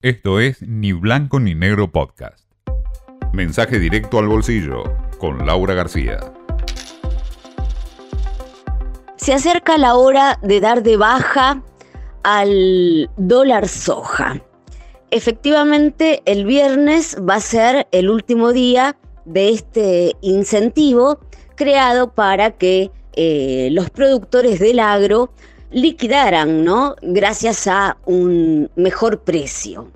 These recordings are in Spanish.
Esto es Ni Blanco ni Negro Podcast. Mensaje directo al bolsillo con Laura García. Se acerca la hora de dar de baja al dólar soja. Efectivamente, el viernes va a ser el último día de este incentivo creado para que eh, los productores del agro liquidaran, ¿no? Gracias a un mejor precio.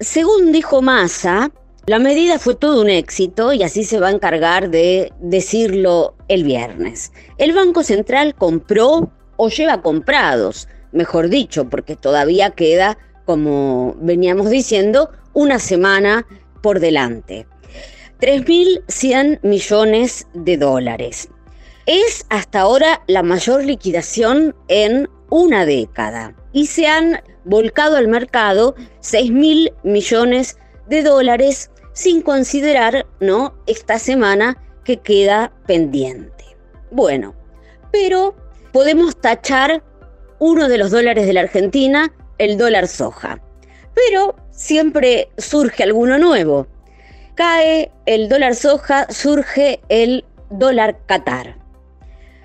Según dijo Massa, la medida fue todo un éxito y así se va a encargar de decirlo el viernes. El Banco Central compró o lleva comprados, mejor dicho, porque todavía queda, como veníamos diciendo, una semana por delante. 3.100 millones de dólares. Es hasta ahora la mayor liquidación en una década y se han volcado al mercado 6 mil millones de dólares sin considerar ¿no? esta semana que queda pendiente. Bueno, pero podemos tachar uno de los dólares de la Argentina, el dólar soja. Pero siempre surge alguno nuevo. Cae el dólar soja, surge el dólar Qatar.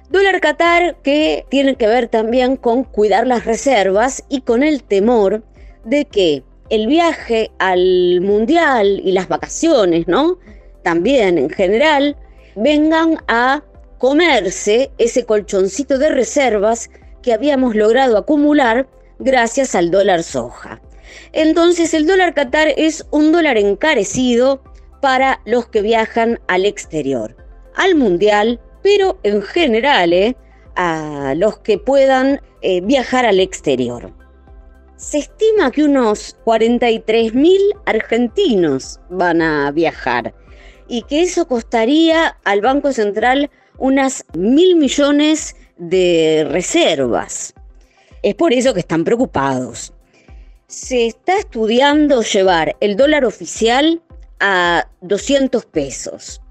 Dólar Qatar que tiene que ver también con cuidar las reservas y con el temor de que el viaje al mundial y las vacaciones, ¿no? También en general, vengan a comerse ese colchoncito de reservas que habíamos logrado acumular gracias al dólar soja. Entonces el dólar Qatar es un dólar encarecido para los que viajan al exterior, al mundial pero en general ¿eh? a los que puedan eh, viajar al exterior. Se estima que unos 43 mil argentinos van a viajar y que eso costaría al Banco Central unas mil millones de reservas. Es por eso que están preocupados. Se está estudiando llevar el dólar oficial a 200 pesos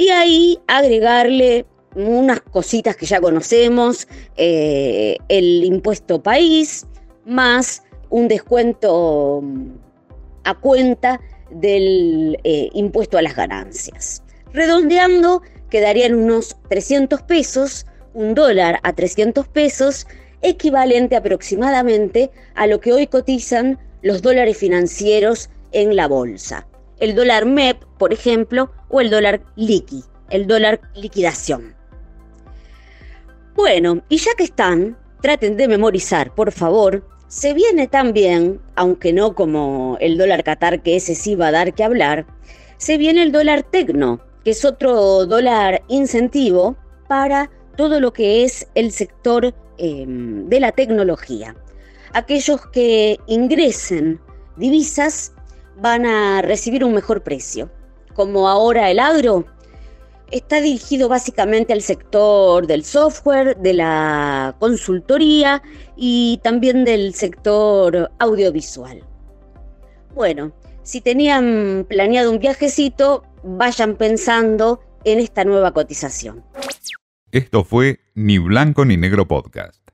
y ahí agregarle unas cositas que ya conocemos, eh, el impuesto país, más un descuento mm, a cuenta del eh, impuesto a las ganancias. Redondeando, quedarían unos 300 pesos, un dólar a 300 pesos, equivalente aproximadamente a lo que hoy cotizan los dólares financieros en la bolsa el dólar MEP, por ejemplo, o el dólar liqui, el dólar liquidación. Bueno, y ya que están, traten de memorizar, por favor, se viene también, aunque no como el dólar Qatar, que ese sí va a dar que hablar, se viene el dólar Tecno, que es otro dólar incentivo para todo lo que es el sector em, de la tecnología. Aquellos que ingresen divisas van a recibir un mejor precio. Como ahora el agro está dirigido básicamente al sector del software, de la consultoría y también del sector audiovisual. Bueno, si tenían planeado un viajecito, vayan pensando en esta nueva cotización. Esto fue Ni Blanco ni Negro Podcast.